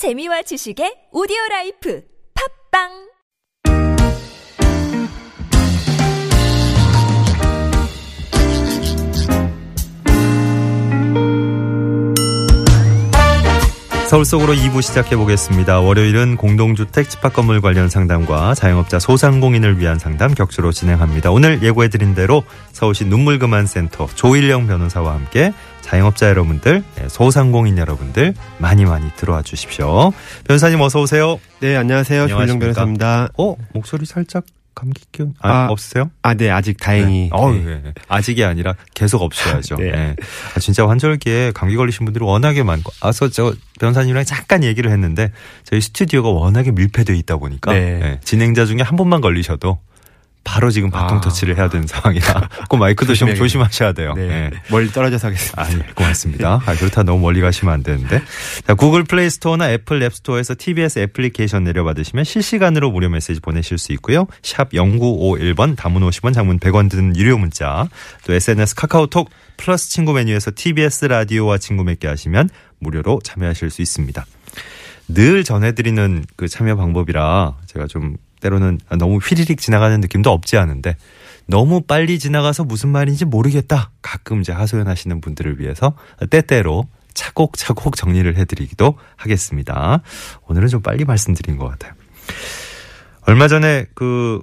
재미와 지식의 오디오 라이프. 팝빵 서울 속으로 2부 시작해 보겠습니다. 월요일은 공동주택 집합 건물 관련 상담과 자영업자 소상공인을 위한 상담 격주로 진행합니다. 오늘 예고해 드린 대로 서울시 눈물그만센터 조일영 변호사와 함께 자영업자 여러분들, 네, 소상공인 여러분들 많이 많이 들어와 주십시오. 변호사님 어서 오세요. 네, 안녕하세요. 안녕하십니까? 변호사입니다. 어, 목소리 살짝 감기 기운 아, 아, 없으세요? 아, 네, 아직 다행히. 네. 어, 네. 네. 아직이 아니라 계속 없어야죠. 네. 네. 아, 진짜 환절기에 감기 걸리신 분들이 워낙에 많고, 아서 저 변호사님이랑 잠깐 얘기를 했는데 저희 스튜디오가 워낙에 밀폐되어 있다 보니까 네. 네, 진행자 중에 한 분만 걸리셔도 바로 지금 바통 아. 터치를 해야 되는 상황이라 꼭 마이크도 좀 조심해야겠네요. 조심하셔야 돼요. 네. 네. 멀리 떨어져서 하겠습니다. 아, 예, 고맙습니다. 아, 그렇다 너무 멀리 가시면 안 되는데. 자, 구글 플레이 스토어나 애플 앱 스토어에서 TBS 애플리케이션 내려받으시면 실시간으로 무료 메시지 보내실 수 있고요. 샵 0951번 단문 50원 장문 100원 드는 유료 문자. 또 SNS 카카오톡 플러스 친구 메뉴에서 TBS 라디오와 친구 맺게 하시면 무료로 참여하실 수 있습니다. 늘 전해드리는 그 참여 방법이라 제가 좀 때로는 너무 휘리릭 지나가는 느낌도 없지 않은데 너무 빨리 지나가서 무슨 말인지 모르겠다. 가끔 이제 하소연하시는 분들을 위해서 때때로 차곡차곡 정리를 해드리기도 하겠습니다. 오늘은 좀 빨리 말씀드린 것 같아요. 얼마 전에 그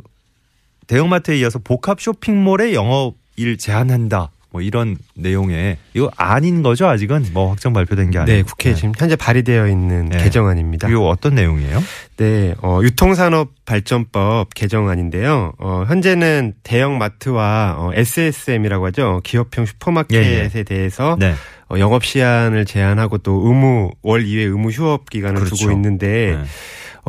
대형마트에 이어서 복합 쇼핑몰의 영업일 제한한다. 뭐 이런 내용의 이거 아닌 거죠 아직은 뭐 확정 발표된 게 아니에요. 네, 국회에 지금 현재 발의되어 있는 네. 개정안입니다. 이거 어떤 내용이에요? 네, 어, 유통산업 발전법 개정안인데요. 어, 현재는 대형 마트와 어, SSM이라고 하죠. 기업형 슈퍼마켓에 예, 대해서 네. 어, 영업 시간을 제한하고 또 의무 월 2회 의무 휴업 기간을 그렇죠. 두고 있는데 네.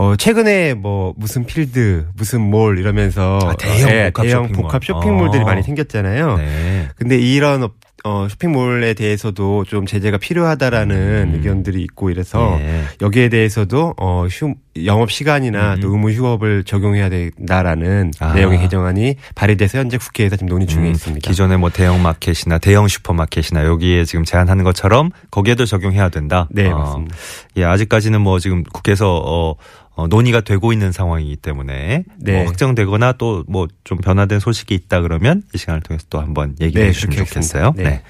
어, 최근에 뭐 무슨 필드, 무슨 몰 이러면서 아, 대형 예, 복합 대형 쇼핑몰. 복합 쇼핑몰들이 어. 많이 생겼잖아요. 네. 근데 이런 업- 어, 쇼핑몰에 대해서도 좀 제재가 필요하다라는 음. 의견들이 있고 이래서 네. 여기에 대해서도 어, 휴, 영업 시간이나 음. 또 의무 휴업을 적용해야 된다라는 아. 내용의 개정안이 발의돼서 현재 국회에서 지금 논의 중에 음, 있습니다. 기존에 뭐 대형 마켓이나 대형 슈퍼마켓이나 여기에 지금 제한하는 것처럼 거기에도 적용해야 된다. 네, 어, 맞습니다. 예, 아직까지는 뭐 지금 국회에서 어, 어, 논의가 되고 있는 상황이기 때문에 네. 뭐 확정되거나 또 뭐 좀 변화된 소식이 있다 그러면 이 시간을 통해서 또 한번 얘기해 네, 주시면 좋겠어요. 하겠습니다. 네.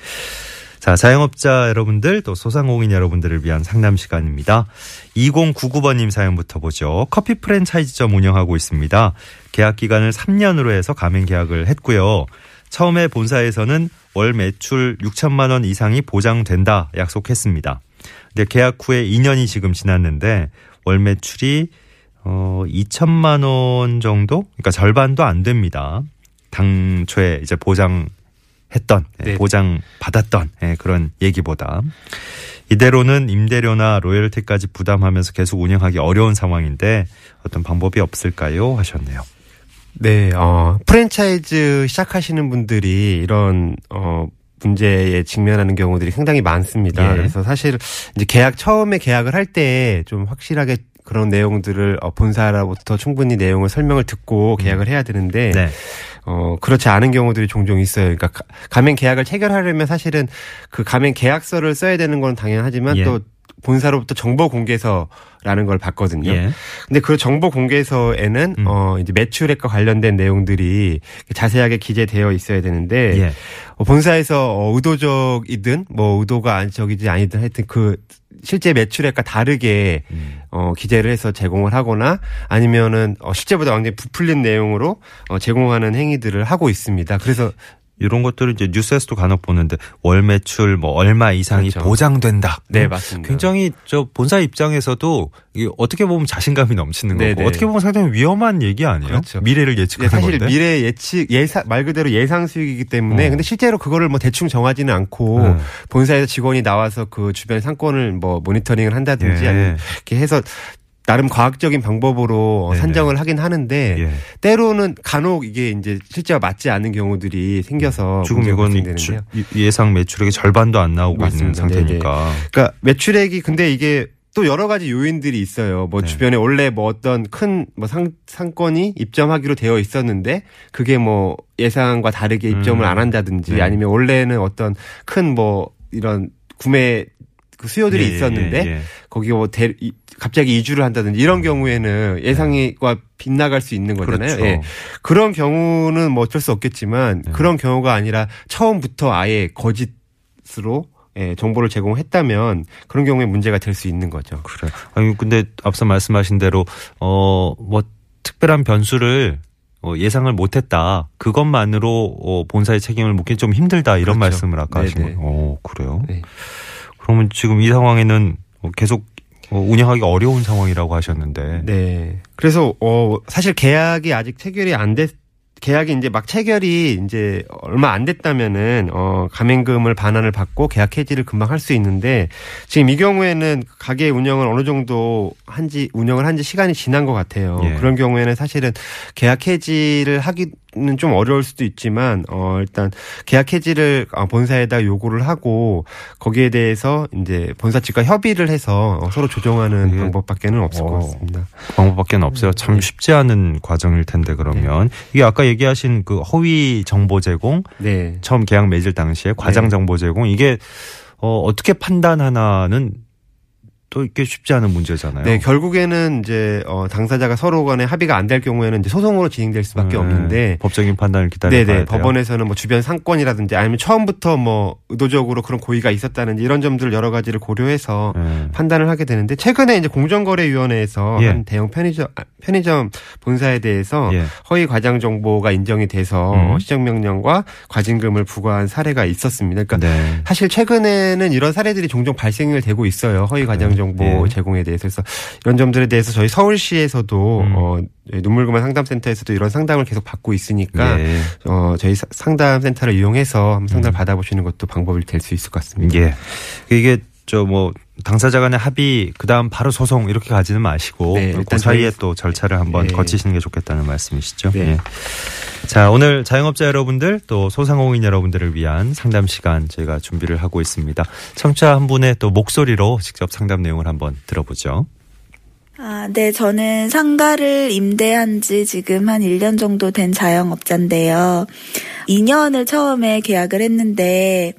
자, 자영업자 여러분들 또 소상공인 여러분들을 위한 상담 시간입니다. 2099번님 사연부터 보죠. 커피 프랜차이즈점 운영하고 있습니다. 계약 기간을 3년으로 해서 가맹 계약을 했고요. 처음에 본사에서는 월 매출 6천만 원 이상이 보장된다 약속했습니다. 근데 계약 후에 2년이 지금 지났는데 월 매출이 어 2천만 원 정도? 그러니까 절반도 안 됩니다. 당초에 이제 보장했던 예, 네. 보장 받았던 예, 그런 얘기보다 이대로는 임대료나 로열티까지 부담하면서 계속 운영하기 어려운 상황인데 어떤 방법이 없을까요? 하셨네요. 네, 어, 프랜차이즈 시작하시는 분들이 이런, 어, 문제에 직면하는 경우들이 상당히 많습니다. 예. 그래서 사실 이제 계약, 처음에 계약을 할 때 좀 확실하게 그런 내용들을 어, 본사로부터 충분히 내용을 설명을 듣고 계약을 해야 되는데 네. 어, 그렇지 않은 경우들이 종종 있어요. 그러니까 가- 가맹 계약을 체결하려면 사실은 그 가맹 계약서를 써야 되는 건 당연하지만 예. 또 본사로부터 정보 공개서라는 걸 받거든요. 예. 근데 그 정보 공개서에는 음. 어 이제 매출액과 관련된 내용들이 자세하게 기재되어 있어야 되는데 예. 어, 본사에서 어, 의도적이든 뭐 의도가 안- 적이지 아니든 하여튼 그 실제 매출액과 다르게 음. 어 기재를 해서 제공을 하거나 아니면은 어 실제보다 완전히 부풀린 내용으로 어 제공하는 행위들을 하고 있습니다. 그래서 이런 것들을 이제 뉴스에서도 간혹 보는데 월 매출 뭐 얼마 이상이 그렇죠. 보장된다. 네, 음, 맞습니다. 굉장히 저 본사 입장에서도 어떻게 보면 자신감이 넘치는 네, 거고 네. 어떻게 보면 상당히 위험한 얘기 아니에요? 그렇죠. 미래를 네, 예측하는 사실 건데. 미래 예측 예상 말 그대로 예상 수익이기 때문에 어. 근데 실제로 그거를 뭐 대충 정하지는 않고 음. 본사에서 직원이 나와서 그 주변 상권을 뭐 모니터링을 한다든지 예. 아니면 이렇게 해서 나름 과학적인 방법으로 어, 네네. 산정을 하긴 하는데 예. 때로는 간혹 이게 이제 실제와 맞지 않는 경우들이 생겨서 지금 문제가 이건. 주- 예상 매출액의 절반도 안 나오고 있는 맞습니다. 상태니까. 그러니까 매출액이 근데 이게 또 여러 가지 요인들이 있어요. 뭐 네. 주변에 원래 뭐 어떤 큰뭐 상, 상권이 입점하기로 되어 있었는데 그게 뭐 예상과 다르게 입점을 음. 안 한다든지 네. 아니면 원래는 어떤 큰 뭐 이런 구매 그 수요들이 예, 예, 있었는데 예, 예. 거기 뭐 대, 이- 갑자기 이주를 한다든지 이런 경우에는 예상과 빗나갈 수 있는 거잖아요. 그렇죠. 예. 그런 경우는 뭐 어쩔 수 없겠지만 네. 그런 경우가 아니라 처음부터 아예 거짓으로 예, 정보를 제공했다면 그런 경우에 문제가 될 수 있는 거죠. 그래. 아니 근데 앞서 말씀하신 대로 어 뭐 특별한 변수를 어, 예상을 못했다. 그것만으로 어, 본사의 책임을 묻기 좀 힘들다 이런 그렇죠. 말씀을 아까 하신 네네. 거예요. 어, 그래요. 네. 그러면 지금 이 상황에는 어, 계속 어, 운영하기 어려운 상황이라고 하셨는데. 네. 그래서 어 사실 계약이 아직 체결이 안 됐. 계약이 이제 막 체결이 이제 얼마 안 됐다면은 어 가맹금을 반환을 받고 계약 해지를 금방 할 수 있는데 지금 이 경우에는 가게 운영을 어느 정도 한지 운영을 한 지 시간이 지난 것 같아요. 예. 그런 경우에는 사실은 계약 해지를 하기 는좀 어려울 수도 있지만 어 일단 계약 해지를 어, 본사에다 요구를 하고 거기에 대해서 이제 본사 측과 협의를 해서 어, 서로 조정하는 이게- 방법밖에는 없을 것 어. 같습니다. 방법밖에 없어요. 참 네. 쉽지 않은 과정일 텐데 그러면 이게 아까 얘기하신 그 허위 정보 제공 네. 처음 계약 맺을 당시에 과장 네. 정보 제공 이게 어, 어떻게 판단하나는 또 이게 쉽지 않은 문제잖아요. 네, 결국에는 이제 어 당사자가 서로 간에 합의가 안 될 경우에는 이제 소송으로 진행될 수밖에 네, 없는데 법적인 판단을 기다려야 네네 돼요. 법원에서는 뭐 주변 상권이라든지 아니면 처음부터 뭐 의도적으로 그런 고의가 있었다는지 이런 점들 여러 가지를 고려해서 네. 판단을 하게 되는데 최근에 이제 공정거래위원회에서 예. 한 대형 편의점 아, 편의점 본사에 대해서 예. 허위 과장 정보가 인정이 돼서 음. 시정명령과 과징금을 부과한 사례가 있었습니다. 그러니까 네. 사실 최근에는 이런 사례들이 종종 발생을 되고 있어요. 허위 과장 정보 예. 제공에 대해서 그래서 이런 점들에 대해서 저희 서울시에서도 음. 어 눈물그만 상담센터에서도 이런 상담을 계속 받고 있으니까 예. 어 저희 사- 상담센터를 이용해서 한번 상담을 받아보시는 것도 방법이 될 수 있을 것 같습니다. 예. 이게 저뭐 당사자 간의 합의 그다음 바로 소송 이렇게 가지는 마시고 네, 그 일단 사이에 저희- 또 절차를 한번 네. 거치시는 게 좋겠다는 말씀이시죠. 네. 예. 자, 오늘 자영업자 여러분들 또 소상공인 여러분들을 위한 상담 시간 저희가 준비를 하고 있습니다. 청취자 한 분의 또 목소리로 직접 상담 내용을 한번 들어보죠. 아, 네, 저는 상가를 임대한 지 지금 한 1년 정도 된 자영업자인데요. 2년을 처음에 계약을 했는데,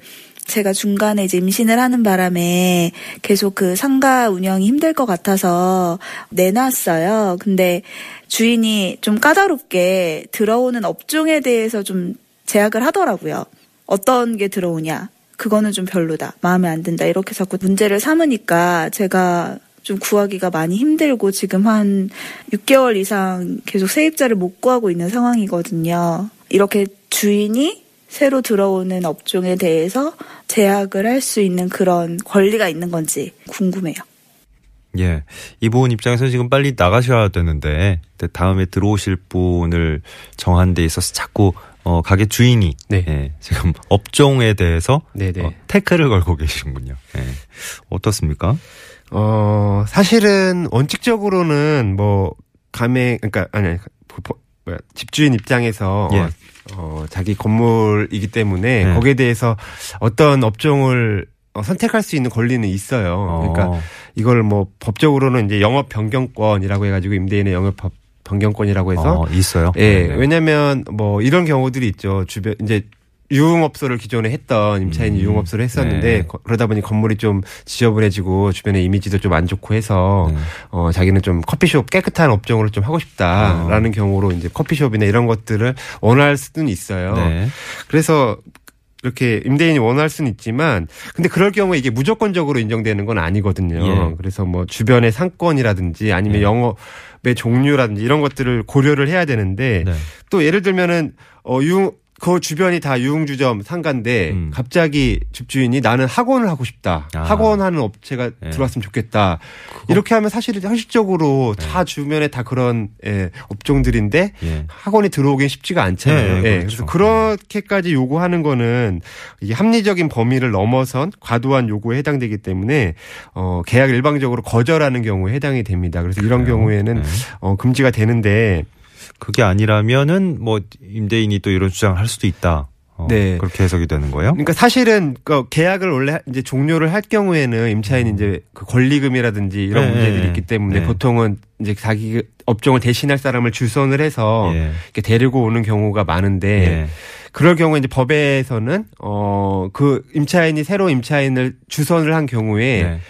제가 중간에 이제 임신을 하는 바람에 계속 그 상가 운영이 힘들 것 같아서 내놨어요. 근데 주인이 좀 까다롭게 들어오는 업종에 대해서 좀 제약을 하더라고요. 어떤 게 들어오냐. 그거는 좀 별로다. 마음에 안 든다. 이렇게 자꾸 문제를 삼으니까 제가 좀 구하기가 많이 힘들고 지금 한 6개월 이상 계속 세입자를 못 구하고 있는 상황이거든요. 이렇게 주인이 새로 들어오는 업종에 대해서 제약을 할 수 있는 그런 권리가 있는 건지 궁금해요. 예. 이분 입장에서 지금 빨리 나가셔야 되는데 다음에 들어오실 분을 정한 데 있어서 자꾸 어, 가게 주인이 네. 예, 지금 업종에 대해서 네네. 어, 태클을 걸고 계시군요. 예. 어떻습니까? 어, 사실은 원칙적으로는 뭐 가맹 그러니까 아니 아니 뭐야, 집주인 입장에서 예. 어, 어, 자기 건물이기 때문에 네. 거기에 대해서 어떤 업종을 어, 선택할 수 있는 권리는 있어요. 그러니까 어, 이걸 뭐 법적으로는 이제 영업 변경권이라고 해가지고 임대인의 영업 법- 변경권이라고 해서 어, 있어요. 예, 네. 왜냐면 뭐 이런 경우들이 있죠. 주변 이제 유흥업소를 기존에 했던 임차인이 음, 유흥업소를 했었는데 네. 거- 그러다 보니 건물이 좀 지저분해지고 주변의 이미지도 좀 안 좋고 해서 네. 어 자기는 좀 커피숍 깨끗한 업종으로 좀 하고 싶다라는 경우로 이제 커피숍이나 이런 것들을 원할 수는 있어요. 네. 그래서 이렇게 임대인이 원할 수는 있지만 근데 그럴 경우에 이게 무조건적으로 인정되는 건 아니거든요. 예. 그래서 뭐 주변의 상권이라든지 아니면 예. 영업의 종류라든지 이런 것들을 고려를 해야 되는데 네. 또 예를 들면은 어 유흥 그 주변이 다 유흥주점 상가인데 음. 갑자기 집주인이 나는 학원을 하고 싶다. 아. 학원 하는 업체가 예. 들어왔으면 좋겠다. 이렇게 하면 사실은 현실적으로 다 주변에 다 그런 예, 업종들인데 예. 학원이 들어오긴 쉽지가 않잖아요. 네, 예, 그렇죠. 그래서 그렇게까지 요구하는 거는 이게 합리적인 범위를 넘어선 과도한 요구에 해당되기 때문에 어 계약을 일방적으로 거절하는 경우에 해당이 됩니다. 그래서 이런 그래요? 경우에는 네. 어 금지가 되는데 그게 아니라면은 뭐 임대인이 또 이런 주장을 할 수도 있다. 어, 네. 그렇게 해석이 되는 거예요? 그러니까 사실은 그 계약을 원래 이제 종료를 할 경우에는 임차인이 이제 그 권리금이라든지 이런 네, 문제들이 네. 있기 때문에 네. 보통은 이제 자기 업종을 대신할 사람을 주선을 해서 예. 이렇게 데리고 오는 경우가 많은데 예. 그럴 경우에 이제 법에서는 어 그 임차인이 새로 임차인을 주선을 한 경우에 네.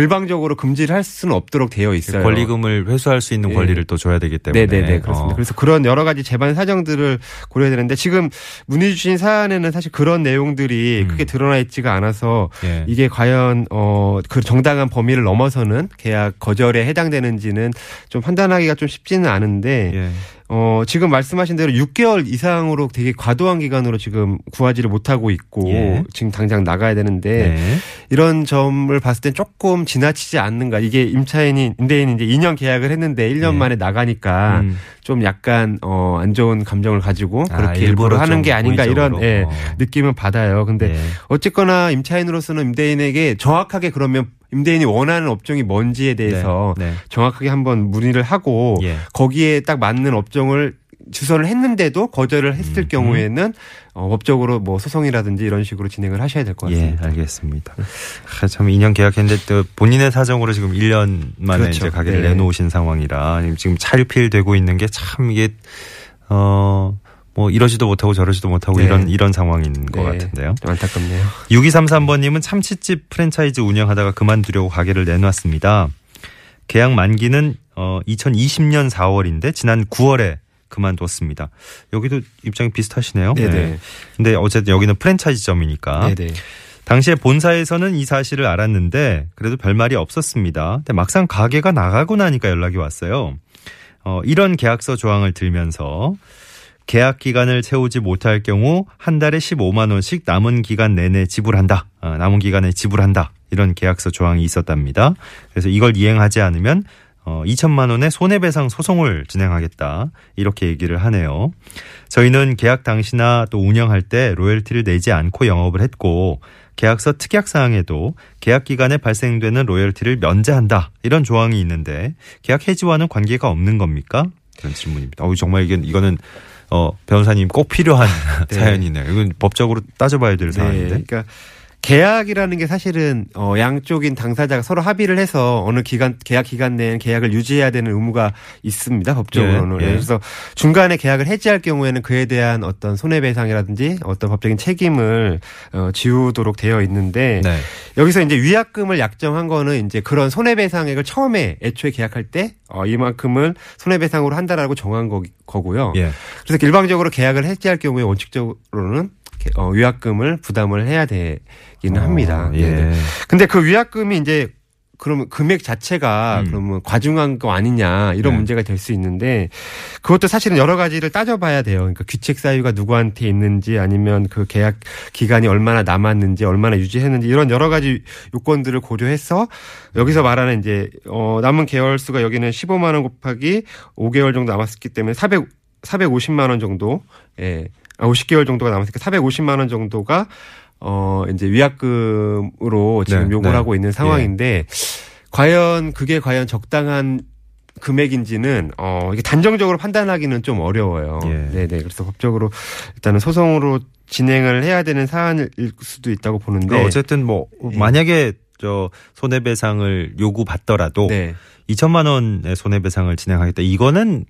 일방적으로 금지를 할 수는 없도록 되어 있어요. 권리금을 회수할 수 있는 예. 권리를 또 줘야 되기 때문에. 네네네 그렇습니다. 어. 그래서 그런 여러 가지 재반 사정들을 고려해야 되는데 지금 문의 주신 사안에는 사실 그런 내용들이 음. 크게 드러나 있지가 않아서 예. 이게 과연 어그 정당한 범위를 넘어서는 계약 거절에 해당되는지는 좀 판단하기가 좀 쉽지는 않은데 예. 어 지금 말씀하신 대로 6개월 이상으로 되게 과도한 기간으로 지금 구하지를 못하고 있고 예. 지금 당장 나가야 되는데 네. 이런 점을 봤을 땐 조금 지나치지 않는가. 이게 임차인이 임대인이 이제 2년 계약을 했는데 1년 네. 만에 나가니까 음. 좀 약간 어 안 좋은 감정을 가지고 아, 그렇게 일부러 일부러 하는 좀게 아닌가 이런. 예, 어. 느낌은 받아요. 근데 예. 어쨌거나 임차인으로서는 임대인에게 정확하게 그러면 임대인이 원하는 업종이 뭔지에 대해서 네. 네. 정확하게 한번 문의를 하고 예. 거기에 딱 맞는 업종을 주선을 했는데도 거절을 했을 음. 경우에는 어, 법적으로 뭐 소송이라든지 이런 식으로 진행을 하셔야 될것 예, 같습니다. 알겠습니다. 아, 참 2년 계약했는데 또 본인의 사정으로 지금 1년 만에 그렇죠. 이제 가게를 네. 내놓으신 상황이라 지금 차일피일 되고 있는 게 참 이게 어. 뭐 이러지도 못하고 저러지도 못하고 네. 이런 이런 상황인 것 네. 같은데요. 좀 안타깝네요. 6233번님은 참치집 프랜차이즈 운영하다가 그만두려고 가게를 내놨습니다. 계약 만기는 어 2020년 4월인데 지난 9월에 그만뒀습니다. 여기도 입장이 비슷하시네요. 네네. 근데 어쨌든 여기는 프랜차이즈점이니까 네네. 당시에 본사에서는 이 사실을 알았는데 그래도 별말이 없었습니다. 근데 막상 가게가 나가고 나니까 연락이 왔어요. 어, 이런 계약서 조항을 들면서 계약 기간을 채우지 못할 경우 한 달에 15만 원씩 남은 기간 내내 지불한다. 어, 남은 기간에 지불한다. 이런 계약서 조항이 있었답니다. 그래서 이걸 이행하지 않으면 어, 2천만 원의 손해배상 소송을 진행하겠다. 이렇게 얘기를 하네요. 저희는 계약 당시나 또 운영할 때 로열티를 내지 않고 영업을 했고 계약서 특약 사항에도 계약 기간에 발생되는 로열티를 면제한다. 이런 조항이 있는데 계약 해지와는 관계가 없는 겁니까? 이런 질문입니다. 어우 정말 이건 이거는 어 변호사님 꼭 필요한 네. 사연이네요. 이건 법적으로 따져봐야 될 네. 사안인데. 그러니까 계약이라는 게 사실은 어 양쪽인 당사자가 서로 합의를 해서 어느 기간 계약 기간 내에 계약을 유지해야 되는 의무가 있습니다 법적으로는 예, 예. 그래서 중간에 계약을 해지할 경우에는 그에 대한 어떤 손해배상이라든지 어떤 법적인 책임을 어 지우도록 되어 있는데 네. 여기서 이제 위약금을 약정한 거는 이제 그런 손해배상액을 처음에 애초에 계약할 때 어, 이만큼을 손해배상으로 한다라고 정한 거, 거고요. 예. 그래서 일방적으로 계약을 해지할 경우에 원칙적으로는 어, 위약금을 부담을 해야 되기는 합니다. 어, 예. 네네. 근데 그 위약금이 이제 그러면 금액 자체가 음. 그러면 과중한 거 아니냐 이런 네. 문제가 될 수 있는데 그것도 사실은 여러 가지를 따져봐야 돼요. 그러니까 귀책 사유가 누구한테 있는지 아니면 그 계약 기간이 얼마나 남았는지 얼마나 유지했는지 이런 여러 가지 요건들을 고려해서 여기서 말하는 이제 어 남은 개월 수가 여기는 15만 원 곱하기 5개월 정도 남았기 때문에 400 450만 원 정도 예. 아, 50개월 정도가 남았으니까 450만 원 정도가 어 이제 위약금으로 지금 네, 요구를 네. 하고 있는 상황인데 과연 그게 과연 적당한 금액인지는 어 이게 단정적으로 판단하기는 좀 어려워요. 예. 네네. 그래서 법적으로 일단은 소송으로 진행을 해야 되는 사안일 수도 있다고 보는데. 그러니까 어쨌든 뭐 예. 만약에 저 손해배상을 요구받더라도 네. 2천만 원의 손해배상을 진행하겠다. 이거는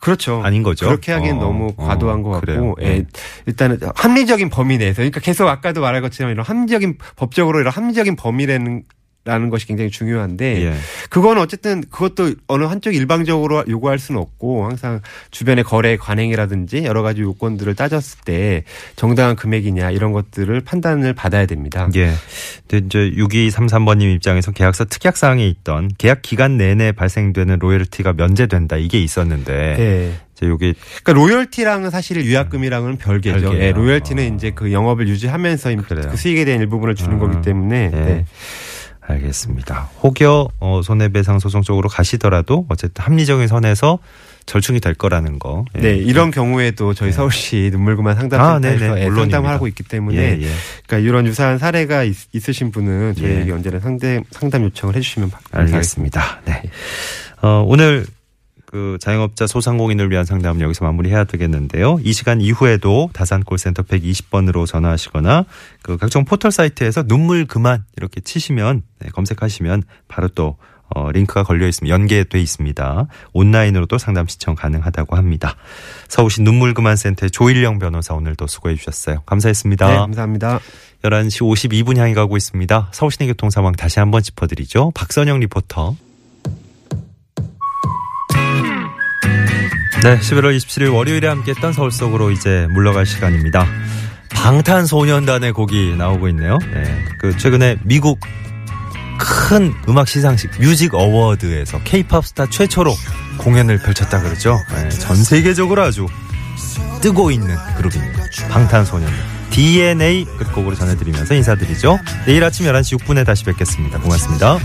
그렇죠. 아닌 거죠. 그렇게 하기엔 어, 너무 어, 과도한 것 그래요. 같고, 예. 일단은 합리적인 범위 내에서, 그러니까 계속 아까도 말한 것처럼 이런 합리적인 법적으로 이런 합리적인 범위라는 라는 것이 굉장히 중요한데 예. 그건 어쨌든 그것도 어느 한쪽 일방적으로 요구할 수는 없고 항상 주변의 거래 관행이라든지 여러 가지 요건들을 따졌을 때 정당한 금액이냐 이런 것들을 판단을 받아야 됩니다. 예. 근데 이제 6233번님 입장에서 계약서 특약 사항에 있던 계약 기간 내내 발생되는 로열티가 면제된다 이게 있었는데 네. 이제 요게 그러니까 로열티랑은 사실 위약금이랑은 별개죠. 별개예요. 예, 로열티는 어. 이제 그 영업을 유지하면서 그래요. 그 수익에 대한 일부분을 주는 음. 거기 때문에 예. 네. 알겠습니다. 혹여 어, 손해배상 소송 쪽으로 가시더라도 어쨌든 합리적인 선에서 절충이 될 거라는 거. 예. 네, 이런 경우에도 저희 서울시 눈물그만 아, 상담센터에서 네네. 예, 물론입니다. 상담을 하고 있기 때문에 예, 예. 그러니까 이런 유사한 사례가 있, 으신 분은 저희에게 예. 언제나 상담 상담 요청을 해주시면. 알겠습니다. 네. 어, 오늘 그 자영업자 소상공인을 위한 상담은 여기서 마무리해야 되겠는데요. 이 시간 이후에도 다산 콜센터 120번으로 전화하시거나 그 각종 포털 사이트에서 눈물 그만 이렇게 치시면 네, 검색하시면 바로 또 어, 링크가 걸려 있으면 연계돼 있습니다. 온라인으로도 상담 신청 가능하다고 합니다. 서울시 눈물 그만 센터의 조일영 변호사 오늘도 수고해 주셨어요. 감사했습니다. 네, 감사합니다. 11시 52분 향해 가고 있습니다. 서울시내 교통 상황 다시 한번 짚어드리죠. 박선영 리포터. 네, 11월 27일 월요일에 함께했던 서울 속으로 이제 물러갈 시간입니다. 방탄소년단의 곡이 나오고 있네요. 네, 그 최근에 미국 큰 음악 시상식 Music Award에서 케이팝 스타 최초로 공연을 펼쳤다 그러죠. 네, 전 세계적으로 아주 뜨고 있는 그룹입니다. 방탄소년단. DNA 끝곡으로 전해드리면서 인사드리죠. 내일 아침 11시 6분에 다시 뵙겠습니다. 고맙습니다.